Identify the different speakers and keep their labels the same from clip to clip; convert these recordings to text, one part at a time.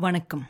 Speaker 1: வணக்கம்.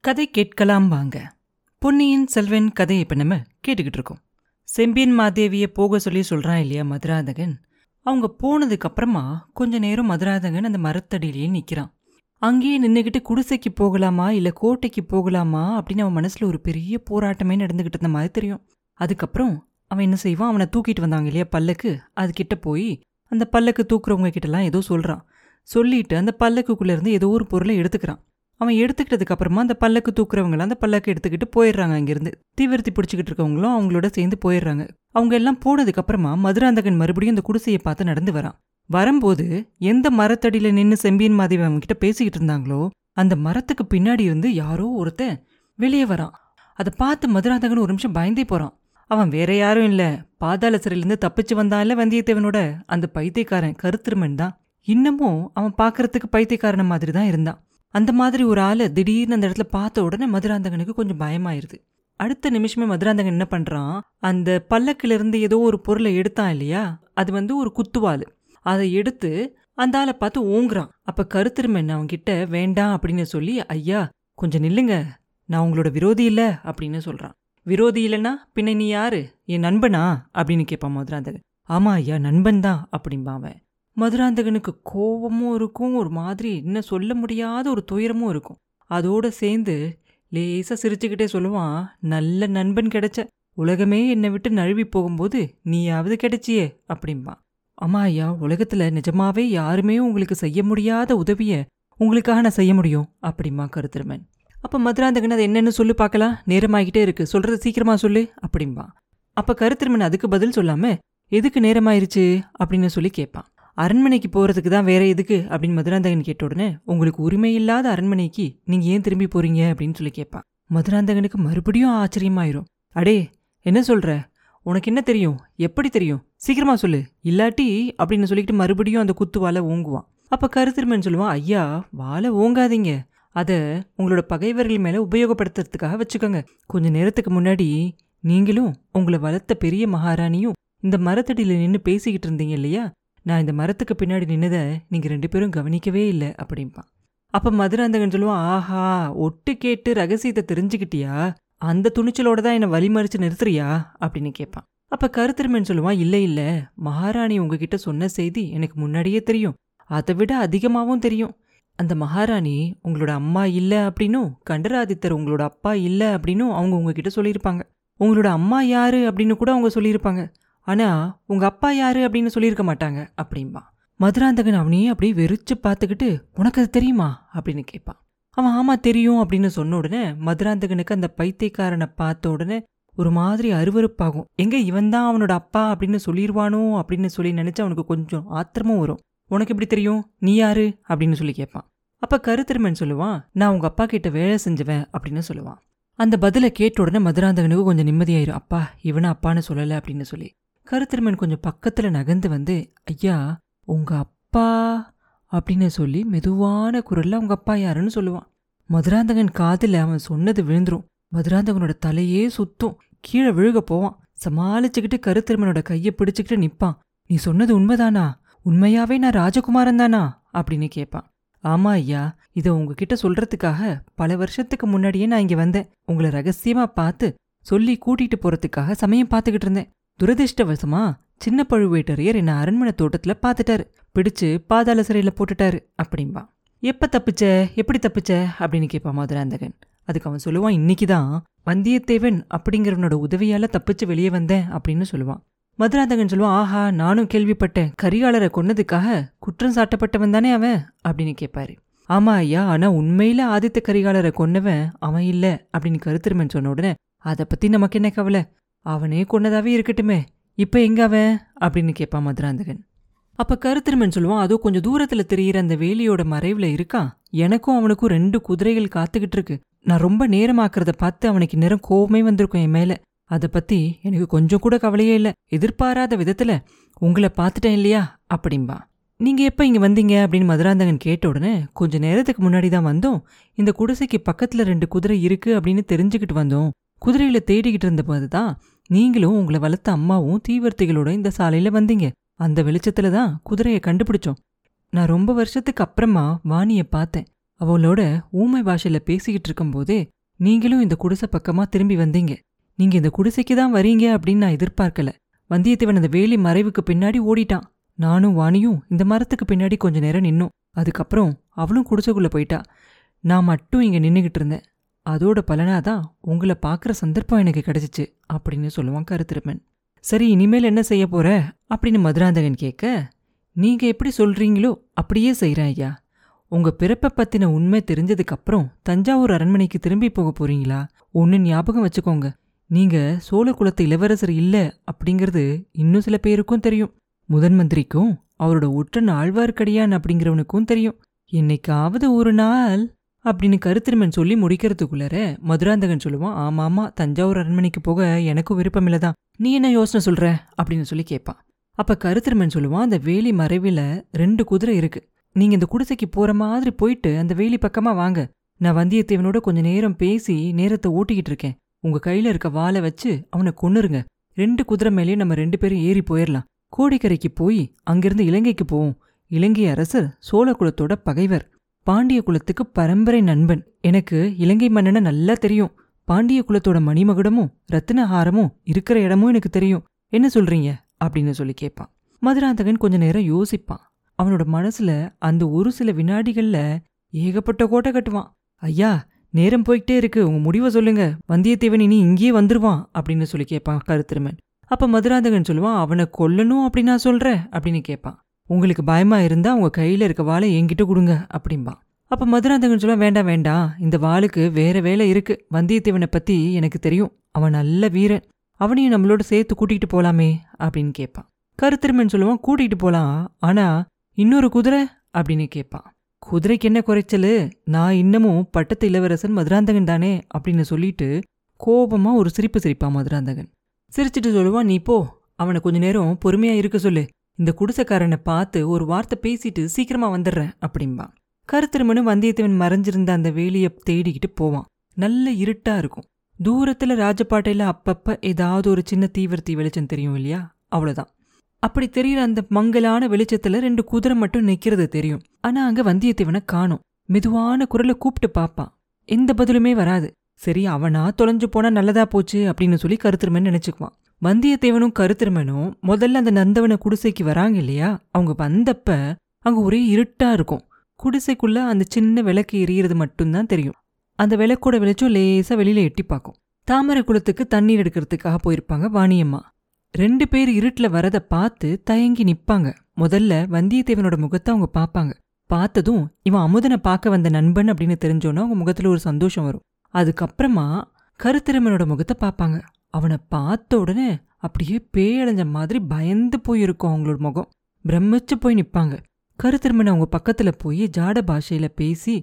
Speaker 1: கதை கேட்கலாம் வாங்க. பொன்னியின் செல்வன் கதையை இப்போ நம்ம கேட்டுக்கிட்டு இருக்கோம். செம்பியன் மாதேவியை போக சொல்லி சொல்கிறான் இல்லையா மதுராதகன்? அவங்க போனதுக்கு அப்புறமா கொஞ்ச நேரம் மதுராதகன் அந்த மரத்தடியிலேயே நிற்கிறான் அங்கேயே நின்றுக்கிட்டு குடிசைக்கு போகலாமா இல்லை கோட்டைக்கு போகலாமா அப்படின்னு அவன் மனசில் ஒரு பெரிய போராட்டமே நடந்துக்கிட்டு இருந்த மாதிரி தெரியும். அதுக்கப்புறம் அவன் என்ன செய்வான்? அவனை தூக்கிட்டு வந்தாங்க இல்லையா பல்லக்கு? அதுக்கிட்ட போய் அந்த பல்லக்கு தூக்குறவங்க கிட்டலாம் ஏதோ சொல்கிறான் சொல்லிட்டு அந்த பல்லக்குக்குள்ளே இருந்து ஏதோ ஒரு பொருளை எடுத்துக்கிறான். அவன் எடுத்துக்கிட்டதுக்கு அப்புறமா அந்த பல்லக்கு தூக்குறவங்களாம் அந்த பல்லக்கு எடுத்துக்கிட்டு போயிடுறாங்க அங்கிருந்து. தீவிரத்தி பிடிச்சிக்கிட்டு இருக்கவங்களும் அவங்களோட சேர்ந்து போயிடுறாங்க. அவங்க எல்லாம் போனதுக்கு அப்புறமா மதுராந்தகன் மறுபடியும் அந்த குடிசையை பார்த்து நடந்து வரான். வரும்போது எந்த மரத்தடியில நின்று செம்பியன் மாதேவி அவங்க கிட்ட பேசிக்கிட்டு இருந்தாங்களோ அந்த மரத்துக்கு பின்னாடி இருந்து யாரோ ஒருத்தன் வெளியே வரான். அதை பார்த்து மதுராந்தகன் ஒரு நிமிஷம் பயந்தே போறான். அவன் வேற யாரும் இல்லை. பாதாள சிறையிலேருந்து தப்பிச்சு வந்தான்ல வந்தியத்தேவனோட? அந்த பைத்தியக்காரன் கருத்திருமன் தான். இன்னமும் அவன் பார்க்கறதுக்கு பைத்தியக்காரன மாதிரி தான் இருந்தான். அந்த மாதிரி ஒரு ஆளை திடீர்னு அந்த இடத்துல பார்த்த உடனே மதுராந்தகனுக்கு கொஞ்சம் பயமாயிருது. அடுத்த நிமிஷமே மதுராந்தகன் என்ன பண்ணுறான் அந்த பல்லக்கிலிருந்து ஏதோ ஒரு பொருளை எடுத்தான் இல்லையா? அது வந்து ஒரு குத்துவாள். அதை எடுத்து அந்த ஆளை பார்த்து ஓங்குறான். அப்போ கருத்திருமன் அவன்கிட்ட? வேண்டாம் அப்படின்னு சொல்லி ஐயா கொஞ்சம் நில்லுங்க. நான் உங்களோட விரோதி இல்லை அப்படின்னு சொல்கிறான் விரோதி இல்லைன்னா பின்ன நீ யாரு? என் நண்பனா? அப்படின்னு கேட்பான் மதுராந்தகன். ஆமா ஐயா நண்பன் தான் அப்படிம்பான் அவன். மதுராந்தகனுக்கு கோபமும் இருக்கும் ஒரு மாதிரி என்ன சொல்ல முடியாத ஒரு துயரமும் இருக்கும். அதோட சேர்ந்து லேசா சிரிச்சுக்கிட்டே சொல்லுவான் நல்ல நண்பன் கிடைச்ச உலகமே என்னை விட்டு நழுவி போகும்போது நீயாவது கிடைச்சியே அப்படிம்பான் அம்மா ஐயா உலகத்துல நிஜமாவே யாருமே உங்களுக்கு செய்ய முடியாத உதவியை உங்களுக்காக நான் செய்ய முடியும் அப்படிம்மா கருத்திருமன். அப்போ மதுராந்தகன் அது என்னென்னு சொல்லி பார்க்கலாம் நேரமாகிட்டே இருக்கு சொல்றது சீக்கிரமா சொல்லு அப்படிம்பா. அப்போ கருத்திருமன் அதுக்கு பதில் சொல்லாமல் எதுக்கு நேரமாயிருச்சு? அப்படின்னு சொல்லி கேட்பான். அரண்மனைக்கு போறதுக்கு தான் வேற எதுக்கு? அப்படின்னு மதுராந்தகன் கேட்ட உடனே உங்களுக்கு உரிமை இல்லாத அரண்மனைக்கு நீங்க ஏன் திரும்பி போறீங்க? அப்படின்னு சொல்லி கேட்பான். மதுராந்தகனுக்கு மறுபடியும் ஆச்சரியமாயிரும். அடே என்ன சொல்ற? உனக்கு என்ன தெரியும்? எப்படி தெரியும்? சீக்கிரமா சொல்லு. இல்லாட்டி அப்படின்னு சொல்லிக்கிட்டு மறுபடியும் அந்த குத்து வாழை ஓங்குவான். அப்ப கருத்திருமன் சொல்லுவான் ஐயா வாழை ஓங்காதீங்க. அதை உங்களோட பகைவர்கள் மேல உபயோகப்படுத்துறதுக்காக வச்சுக்கோங்க. கொஞ்ச நேரத்துக்கு முன்னாடி நீங்களும் உங்களை வளர்த்த பெரிய மகாராணியும் இந்த மரத்தடியில் நின்று பேசிக்கிட்டு இருந்தீங்க இல்லையா? நான் இந்த மரத்துக்கு பின்னாடி நின்னதை நீங்கள் ரெண்டு பேரும் கவனிக்கவே இல்லை அப்படிம்பான். அப்போ மதுராந்தகன் சொல்லுவான் ஆஹா ஒட்டு கேட்டு ரகசியத்தை தெரிஞ்சுக்கிட்டியா? அந்த துணிச்சலோட தான் என்னை வழிமறிச்சு நிறுத்துறியா? அப்படின்னு கேட்பான். அப்போ கருத்திருமன் சொல்லுவான் இல்லை இல்லை மகாராணி உங்ககிட்ட சொன்ன செய்தி எனக்கு முன்னாடியே தெரியும். அதை விட அதிகமாகவும் தெரியும். அந்த மகாராணி உங்களோட அம்மா இல்லை அப்படின்னும் கண்டராதித்தர் உங்களோட அப்பா இல்லை அப்படின்னும் அவங்க உங்ககிட்ட சொல்லியிருப்பாங்க. உங்களோட அம்மா யாரு அப்படின்னு கூட அவங்க சொல்லியிருப்பாங்க. ஆனா உங்க அப்பா யாரு அப்படின்னு சொல்லியிருக்க மாட்டாங்க அப்படின்பா மதுராந்தகன் அவனையே அப்படியே வெறிச்சு பார்த்துக்கிட்டு உனக்கு அது தெரியுமா? அப்படின்னு கேட்பான். அவன் ஆமா தெரியும் அப்படின்னு சொன்ன உடனே மதுராந்தகனுக்கு அந்த பைத்தியக்காரனை பார்த்த உடனே ஒரு மாதிரி அருவருப்பாகும். எங்க இவன் தான் அவனோட அப்பா அப்படின்னு சொல்லிடுவானோ அப்படின்னு சொல்லி நினைச்சு அவனுக்கு கொஞ்சம் ஆத்திரமும் வரும். உனக்கு எப்படி தெரியும்? நீ யாரு? அப்படின்னு சொல்லி கேட்பான். அப்ப கருத்திருமன் சொல்லுவான் நான் உங்க அப்பா கிட்ட வேலை செஞ்சவன் அப்படின்னு சொல்லுவான். அந்த பதிலை கேட்ட உடனே மதுராந்தகனுக்கு கொஞ்சம் நிம்மதியாயிரும். அப்பா இவனை அப்பான்னு சொல்லலை அப்படின்னு சொல்லி. கருத்திருமன் கொஞ்சம் பக்கத்துல நகர்ந்து வந்து ஐயா உங்க அப்பா அப்படின்னு சொல்லி மெதுவான குரல்ல அவங்க அப்பா யாருன்னு சொல்லுவான். மதுராந்தகன் காதுல அவன் சொன்னது விழுந்துரும். மதுராந்தகனோட தலையே சுத்தும். கீழே விழுக போவான். சமாளிச்சுக்கிட்டு கருத்திருமனோட கையை பிடிச்சுக்கிட்டு நிப்பான். நீ சொன்னது உண்மைதானா? உண்மையாவே நான் ராஜகுமாரன் தானா? அப்படின்னு கேட்பான் ஆமா ஐயா. இதை உங்ககிட்ட சொல்றதுக்காக பல வருஷத்துக்கு முன்னாடியே நான் இங்க வந்தேன். உங்களை ரகசியமா பார்த்து சொல்லி கூட்டிட்டு போறதுக்காக சமயம் பார்த்துக்கிட்டு இருந்தேன். துரதிருஷ்டவசமா சின்ன பழுவேட்டரையர் என்ன அரண்மனை தோட்டத்துல பார்த்துட்டாரு. பிடிச்சு பாதாள சிறையில போட்டுட்டாரு. அப்படின்பா எப்ப தப்பிச்ச? எப்படி தப்பிச்ச? அப்படின்னு கேட்பான் மதுராந்தகன். அதுக்கு அவன் சொல்லுவான் இன்னைக்குதான் வந்தியத்தேவன் அப்படிங்கிறவனோட உதவியால தப்பிச்சு வெளியே வந்தேன் அப்படின்னு சொல்லுவான். மதுராந்தகன் சொல்லுவான் ஆஹா நானும் கேள்விப்பட்டேன். கரிகாலரை கொன்னதுக்காக குற்றம் சாட்டப்பட்டவன் தானே அவன்? அப்படின்னு கேட்பாரு. ஆமா ஐயா ஆனா உண்மையில ஆதித்த கரிகாலரை கொன்னவன் அவன் இல்ல அப்படின்னு கருத்திருமன் சொன்ன உடனே அதை பத்தி நமக்கு என்ன கவலை? அவனே கொன்னதாவே இருக்கட்டுமே. இப்ப எங்க அவன்? அப்படின்னு கேட்பான் மதுராந்தகன். அப்ப கருத்திருமன் சொல்லுவான் அதோ கொஞ்சம் தூரத்துல தெரியிற அந்த வேலியோட மறைவுல இருக்கான் எனக்கும் அவனுக்கும் ரெண்டு குதிரைகள் காத்துக்கிட்டு இருக்கு. நான் ரொம்ப நேரமாக்குறத பார்த்து அவனுக்கு நேரம் கோவமே வந்திருக்கும் என் மேல. அதை பத்தி எனக்கு கொஞ்சம் கூட கவலையே இல்ல. எதிர்பாராத விதத்துல உங்களை பார்த்துட்டேன் இல்லையா? அப்படிம்பா. நீங்க எப்ப இங்க வந்தீங்க? அப்படின்னு மதுராந்தகன் கேட்ட உடனே கொஞ்ச நேரத்துக்கு முன்னாடி தான் வந்தோம். இந்த குடிசைக்கு பக்கத்துல ரெண்டு குதிரை இருக்கு அப்படின்னு தெரிஞ்சுக்கிட்டு வந்தோம். குதிரையில தேடிக்கிட்டு இருந்தபோது தான் நீங்களும் உங்களை வளர்த்த அம்மாவும் தீவர்த்திகளோட இந்த சாலையில வந்தீங்க. அந்த வெளிச்சத்துல தான் குதிரையை கண்டுபிடிச்சோம். நான் ரொம்ப வருஷத்துக்கு அப்புறமா வாணிய பார்த்தேன். அவளோட ஊமை பாஷையில பேசிக்கிட்டு இருக்கும்போதே நீங்களும் இந்த குடிசை பக்கமா திரும்பி வந்தீங்க. நீங்க இந்த குடிசைக்கு தான் வரீங்க அப்படின்னு நான் எதிர்பார்க்கல. வந்தியத்தேவன் அந்த வேலி மறைவுக்கு பின்னாடி ஓடிட்டான். நானும் வாணியும் இந்த மரத்துக்கு பின்னாடி கொஞ்ச நேரம் நின்னோம். அதுக்கப்புறம் அவளும் குடிசைக்குள்ள போயிட்டா. நான் மட்டும் இங்க நின்னுகிட்டு இருந்தேன். அதோட பலனாதான் உங்களை பார்க்குற சந்தர்ப்பம் எனக்கு கிடைச்சிச்சு அப்படின்னு சொல்லுவான் கருத்திருமன். சரி இனிமேல் என்ன செய்ய போற? அப்படின்னு மதுராந்தகன் கேட்க நீங்க எப்படி சொல்றீங்களோ அப்படியே செய்கிறேன் ஐயா. உங்க பிறப்பை பத்தின உண்மை தெரிஞ்சதுக்கு அப்புறம் தஞ்சாவூர் அரண்மனைக்கு திரும்பி போக போறீங்களா? ஒன்னு ஞாபகம் வச்சுக்கோங்க. நீங்க சோழ குலத்து இளவரசர் இல்ல அப்படிங்கிறது இன்னும் சில பேருக்கும் தெரியும். முதன் மந்திரிக்கும் அவரோட ஒற்றன் ஆழ்வார்க்கடியான் அப்படிங்கிறவனுக்கும் தெரியும். என்னைக்காவது ஒரு நாள் அப்படின்னு கருத்திருமன் சொல்லி முடிக்கிறதுக்குள்ளார மதுராந்தகன் சொல்லுவான் ஆமா ஆமா தஞ்சாவூர் அரண்மனைக்கு போக எனக்கும் விருப்பம் இல்லதான் நீ என்ன யோசனை சொல்ற? அப்படின்னு சொல்லி கேட்பான் அப்ப கருத்திருமன் சொல்லுவான் அந்த வேலி மறைவில ரெண்டு குதிரை இருக்கு. நீங்க இந்த குடிசைக்கு போற மாதிரி போயிட்டு அந்த வேலி பக்கமா வாங்க. நான் வந்தியத்தேவனோட கொஞ்ச நேரம் பேசி நேரத்தை ஓட்டிக்கிட்டு இருக்கேன். உங்க கையில இருக்க வாழை வச்சு அவனை கொன்னுருங்க. ரெண்டு குதிரை மேலேயே நம்ம ரெண்டு பேரும் ஏறி போயிடலாம் கோடிக்கரைக்கு போய் அங்கிருந்து இலங்கைக்கு போவோம். இலங்கை அரசர் சோழ குலத்தோட பகைவர். பாண்டிய குலத்துக்கு பரம்பரை நண்பன். எனக்கு இலங்கை மன்னனை நல்லா தெரியும். பாண்டிய குலத்தோட மணிமகுடமும் ரத்தினஹாரமும் இருக்கிற இடமும் எனக்கு தெரியும். என்ன சொல்றீங்க? அப்படின்னு சொல்லி கேட்பான். மதுராந்தகன் கொஞ்ச நேரம் யோசிப்பான். அவனோட மனசுல அந்த ஒரு சில வினாடிகள்ல ஏகப்பட்ட கோட்டை கட்டுவான். ஐயா நேரம் போய்கிட்டே இருக்கு. உங்க முடிவை சொல்லுங்க. வந்தியத்தேவன் இனி இங்கேயே வந்துருவான். அப்படின்னு சொல்லி கேட்பான் கருத்திருமன். அப்ப மதுராந்தகன் சொல்லுவான் அவனை கொல்லணும் அப்படின்னு நான் சொல்றேன். அப்படின்னு கேட்பான். உங்களுக்கு பயமா இருந்தா உங்க கையில இருக்க வாழை என்கிட்ட கொடுங்க அப்படிம்பான் அப்ப மதுராந்தகன் சொல்ல வேண்டாம் வேண்டாம் இந்த வாளுக்கு வேற வேலை இருக்கு. வந்தியத்தேவனை பத்தி எனக்கு தெரியும். அவன் நல்ல வீரன். அவனையும் நம்மளோட சேர்த்து கூட்டிகிட்டு போலாமே அப்படின்னு கேட்பான். கருத்திருமன் சொல்லுவான் கூட்டிகிட்டு போலாம். ஆனா இன்னொரு குதிரை அப்படின்னு கேட்பான். குதிரைக்கு என்ன குறைச்சலு? நான் இன்னமும் பட்டத்து இளவரசன் மதுராந்தகன் தானே அப்படின்னு சொல்லிட்டு கோபமா ஒரு சிரிப்பு சிரிப்பான் மதுராந்தகன். சிரிச்சிட்டு சொல்லுவான் நீ போ. அவனை கொஞ்ச நேரம் பொறுமையா இருக்க சொல்லு. இந்த குடிசைக்காரனை பார்த்து ஒரு வார்த்தை பேசிட்டு சீக்கிரமா வந்துடுறேன் அப்படிம்பான் கருத்திருமனும் வந்தியத்தேவன் மறைஞ்சிருந்த அந்த வேலியை தேடிக்கிட்டு போவான். நல்ல இருட்டா இருக்கும். தூரத்துல ராஜபாட்டையில அப்பப்ப ஏதாவது ஒரு சின்ன தீவிரத்தி வெளிச்சம் தெரியும் இல்லையா? அவ்வளவுதான். அப்படி தெரியற அந்த மங்கலான வெளிச்சத்துல ரெண்டு குதிரை மட்டும் நிக்கிறது தெரியும். ஆனா அங்க வந்தியத்தேவனை காணும். மெதுவான குரலை கூப்பிட்டு பாப்பான் எந்த பதிலுமே வராது. சரி அவனா தொலைஞ்சு போனா நல்லதா போச்சு அப்படின்னு சொல்லி கருத்திருமன் நினைச்சுக்குவான். வந்தியத்தேவனும் கருத்திருமனும் முதல்ல அந்த நந்தவன குடிசைக்கு வராங்க இல்லையா? அவங்க வந்தப்ப அங்க ஒரே இருட்டா இருக்கும். குடிசைக்குள்ள அந்த சின்ன விளக்கு எரியறது மட்டும்தான் தெரியும். அந்த விளக்கோட வெளிச்சம் லேசா வெளியில எட்டி பார்க்கும். தாமரை குளத்துக்கு தண்ணீர் எடுக்கிறதுக்காக போயிருப்பாங்க வாணியம்மா. ரெண்டு பேர் இருட்டுல வரதை பார்த்து தயங்கி நிப்பாங்க. முதல்ல வந்தியத்தேவனோட முகத்தை அவங்க பார்ப்பாங்க. பார்த்ததும் இவன் அமுதனை பார்க்க வந்த நண்பன் அப்படின்னு தெரிஞ்சோன்னா அவங்க முகத்துல ஒரு சந்தோஷம் வரும். அதுக்கப்புறமா கருத்திரமனோட முகத்தை பார்ப்பாங்க. அவனை பார்த்த உடனே அப்படியே பேயடைஞ்ச மாதிரி பயந்து போயிருக்கும் அவங்களோட முகம். பிரமிச்சு போய் நிப்பாங்க. கருத்திருமன் அவங்க பக்கத்துல போய் ஜாட பாஷையில பேசி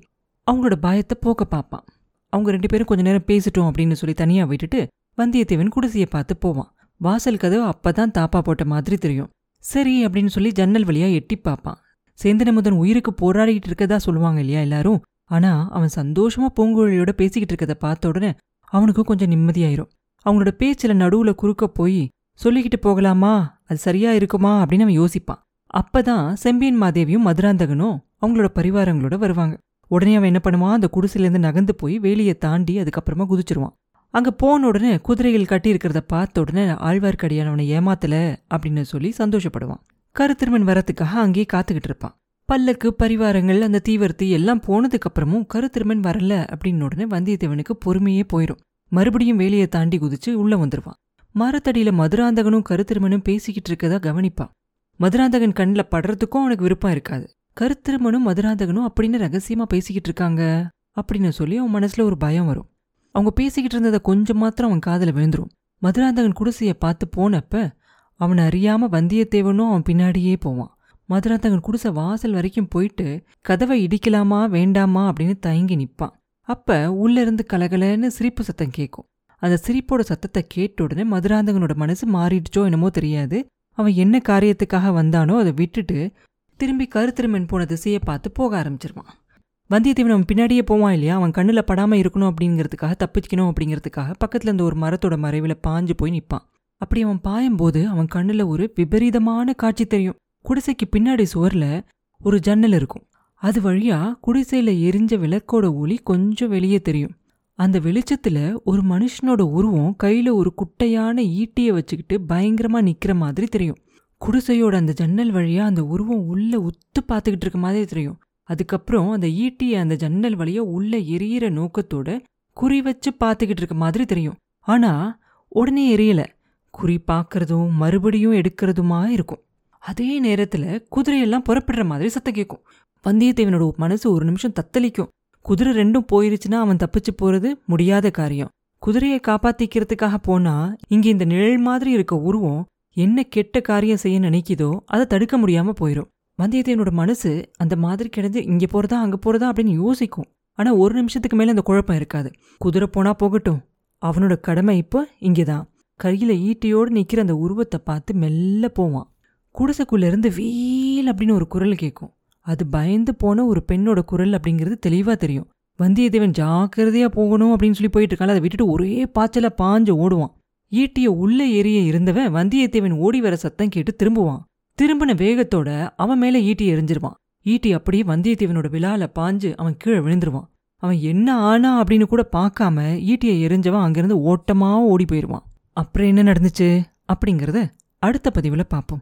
Speaker 1: அவங்களோட பயத்தை போக்க பார்ப்பான். அவங்க ரெண்டு பேரும் கொஞ்ச நேரம் பேசிட்டோம் அப்படின்னு சொல்லி தனியா விட்டுட்டு வந்தியத்தேவன் குடிசையை பார்த்து போவான். வாசல் கதவு அப்பதான் தாப்பா போட்ட மாதிரி தெரியும். சரி அப்படின்னு சொல்லி ஜன்னல் வழியா எட்டி பார்ப்பான். சேந்திரமுதன் உயிருக்கு போராடிக்கிட்டு இருக்கதா சொல்லுவாங்க இல்லையா எல்லாரும்? ஆனா அவன் சந்தோஷமா பூங்குழலியோட பேசிக்கிட்டு இருக்கத பார்த்த உடனே அவனுக்கும் கொஞ்சம் நிம்மதியாயிரும். அவங்களோட பேச்சுல நடுவுல குறுக்க போய் சொல்லிக்கிட்டு போகலாமா? அது சரியா இருக்குமா? அப்படின்னு அவன் யோசிப்பான். அப்பதான் செம்பியன் மாதேவியும் மதுராந்தகனும் அவங்களோட பரிவாரங்களோட வருவாங்க. உடனே அவன் என்ன பண்ணுவான்? அந்த குடிசிலேருந்து நகர்ந்து போய் வேலியை தாண்டி அதுக்கப்புறமா குதிச்சிருவான். அங்க போன உடனே குதிரைகள் கட்டி இருக்கிறத பார்த்த உடனே ஆழ்வார்க்கடியானவனை ஏமாத்தல அப்படின்னு சொல்லி சந்தோஷப்படுவான். கருத்திருமன் வரத்துக்காக அங்கேயே காத்துக்கிட்டு இருப்பான். பல்லக்கு பரிவாரங்கள் அந்த தீவர்த்தி எல்லாம் போனதுக்கப்புறமும் கருத்திருமன் வரல அப்படின்னு உடனே வந்தியத்தேவனுக்கு பொறுமையே போயிடும் மறுபடியும் வேலையை தாண்டி குதிச்சு உள்ள வந்துருவான். மரத்தடியில மதுராந்தகனும் கருத்திருமனும் பேசிக்கிட்டு இருக்கதா கவனிப்பான் மதுராந்தகன் கண்ணில் படுறதுக்கும் அவனுக்கு விருப்பம் இருக்காது. கருத்திருமனும் மதுராந்தகனும் அப்படின்னு ரகசியமா பேசிக்கிட்டு இருக்காங்க அப்படின்னு சொல்லி அவன் மனசுல ஒரு பயம் வரும். அவங்க பேசிக்கிட்டு இருந்ததை கொஞ்சம் மாத்திரம் அவன் காதுல விழுந்துரும். மதுராந்தகன் குடிசைய பார்த்து போனப்ப அவனை அறியாம வந்தியத்தேவனும் அவன் பின்னாடியே போவான். மதுராந்தகன் குடிசை வாசல் வரைக்கும் போயிட்டு கதவை இடிக்கலாமா வேண்டாமா? அப்படின்னு தயங்கி நிற்பான் அப்போ உள்ள இருந்து கலகலன்னு சிரிப்பு சத்தம் கேட்கும். அந்த சிரிப்போட சத்தத்தை கேட்ட உடனே மதுராந்தகனோட மனசு மாறிடுச்சோ என்னமோ தெரியாது. அவன் என்ன காரியத்துக்காக வந்தானோ அதை விட்டுட்டு திரும்பி கருத்திருமன் போன திசையை பார்த்து போக ஆரம்பிச்சிருவான். வந்தியத்தேவன் அவன் பின்னாடியே போவான் இல்லையா? அவன் கண்ணில் படாமல் இருக்கணும் அப்படிங்கிறதுக்காக தப்பிக்கணும் அப்படிங்கிறதுக்காக பக்கத்தில் இருந்த ஒரு மரத்தோட மறைவில் பாஞ்சு போய் நிற்பான் அப்படி அவன் பாயும்போது அவன் கண்ணில் ஒரு விபரீதமான காட்சி தெரியும். குடிசைக்கு பின்னாடி சுவரில் ஒரு ஜன்னல் இருக்கும். அது வழியா குடிசையில எரிஞ்ச விளக்கோட ஒளி கொஞ்சம் வெளியே தெரியும். அந்த வெளிச்சத்துல ஒரு மனுஷனோட உருவம் கையில ஒரு குட்டையான ஈட்டியை வச்சுக்கிட்டு பயங்கரமா நிக்கிற மாதிரி தெரியும். குடிசையோட அந்த ஜன்னல் வழியா அந்த உருவம் உள்ள உத்து பார்த்துக்கிட்டு இருக்க மாதிரி தெரியும். அதுக்கப்புறம் அந்த ஈட்டியை அந்த ஜன்னல் வழியா உள்ள எரியிற நோக்கத்தோட குறி வச்சு பார்த்துக்கிட்டு இருக்க மாதிரி தெரியும். ஆனா உடனே எரியல. குறி பார்க்கறதும் மறுபடியும் எடுக்கிறதுமா இருக்கும். அதே நேரத்துல குதிரையெல்லாம் புறப்படுற மாதிரி சத்தம் கேட்கும் வந்தியத்தேவனோட மனசு ஒரு நிமிஷம் தத்தளிக்கும். குதிரை ரெண்டும் போயிருச்சுன்னா அவன் தப்பிச்சு போறது முடியாத காரியம். குதிரையை காப்பாத்திக்கிறதுக்காக போனா இங்க இந்த நிழல் மாதிரி இருக்க உருவம் என்ன கெட்ட காரியம் செய்ய நினைக்குதோ அதை தடுக்க முடியாம போயிடும் வந்தியத்தேவனோட மனசு அந்த மாதிரி கிடந்து இங்க போறதா அங்க போறதா அப்படின்னு யோசிக்கும். ஆனா ஒரு நிமிஷத்துக்கு மேல அந்த குழப்பம் இருக்காது. குதிரை போனா போகட்டும். அவனோட கடமை இப்போ இங்கேதான். கையில ஈட்டியோடு நிக்கிற அந்த உருவத்தை பார்த்து மெல்ல போவான். குடிசைக்குள்ளேருந்து வீல் அப்படின்னு ஒரு குரல் கேட்கும் அது பயந்து போன ஒரு பெண்ணோட குரல் அப்படிங்கிறது தெளிவா தெரியும். வந்தியத்தேவன் ஜாக்கிரதையா போகணும் அப்படின்னு சொல்லி போயிட்டு இருக்கால அதை விட்டுட்டு ஒரே பாய்ச்சலாக பாஞ்சு ஓடுவான். ஈட்டிய உள்ள ஏறிய இருந்தவன் வந்தியத்தேவன் ஓடி வர சத்தம் கேட்டு திரும்புவான். திரும்பின வேகத்தோட அவன் மேல ஈட்டி எரிஞ்சிருவான். ஈட்டி அப்படியே வந்தியத்தேவனோட விழால பாஞ்சு அவன் கீழே விழுந்துருவான். அவன் என்ன ஆனா அப்படின்னு கூட பார்க்காம ஈட்டியை எரிஞ்சவன் அங்கிருந்து ஓட்டமாக ஓடி போயிடுவான் அப்புறம் என்ன நடந்துச்சு அப்படிங்கறத அடுத்த பதிவுல பார்ப்போம்.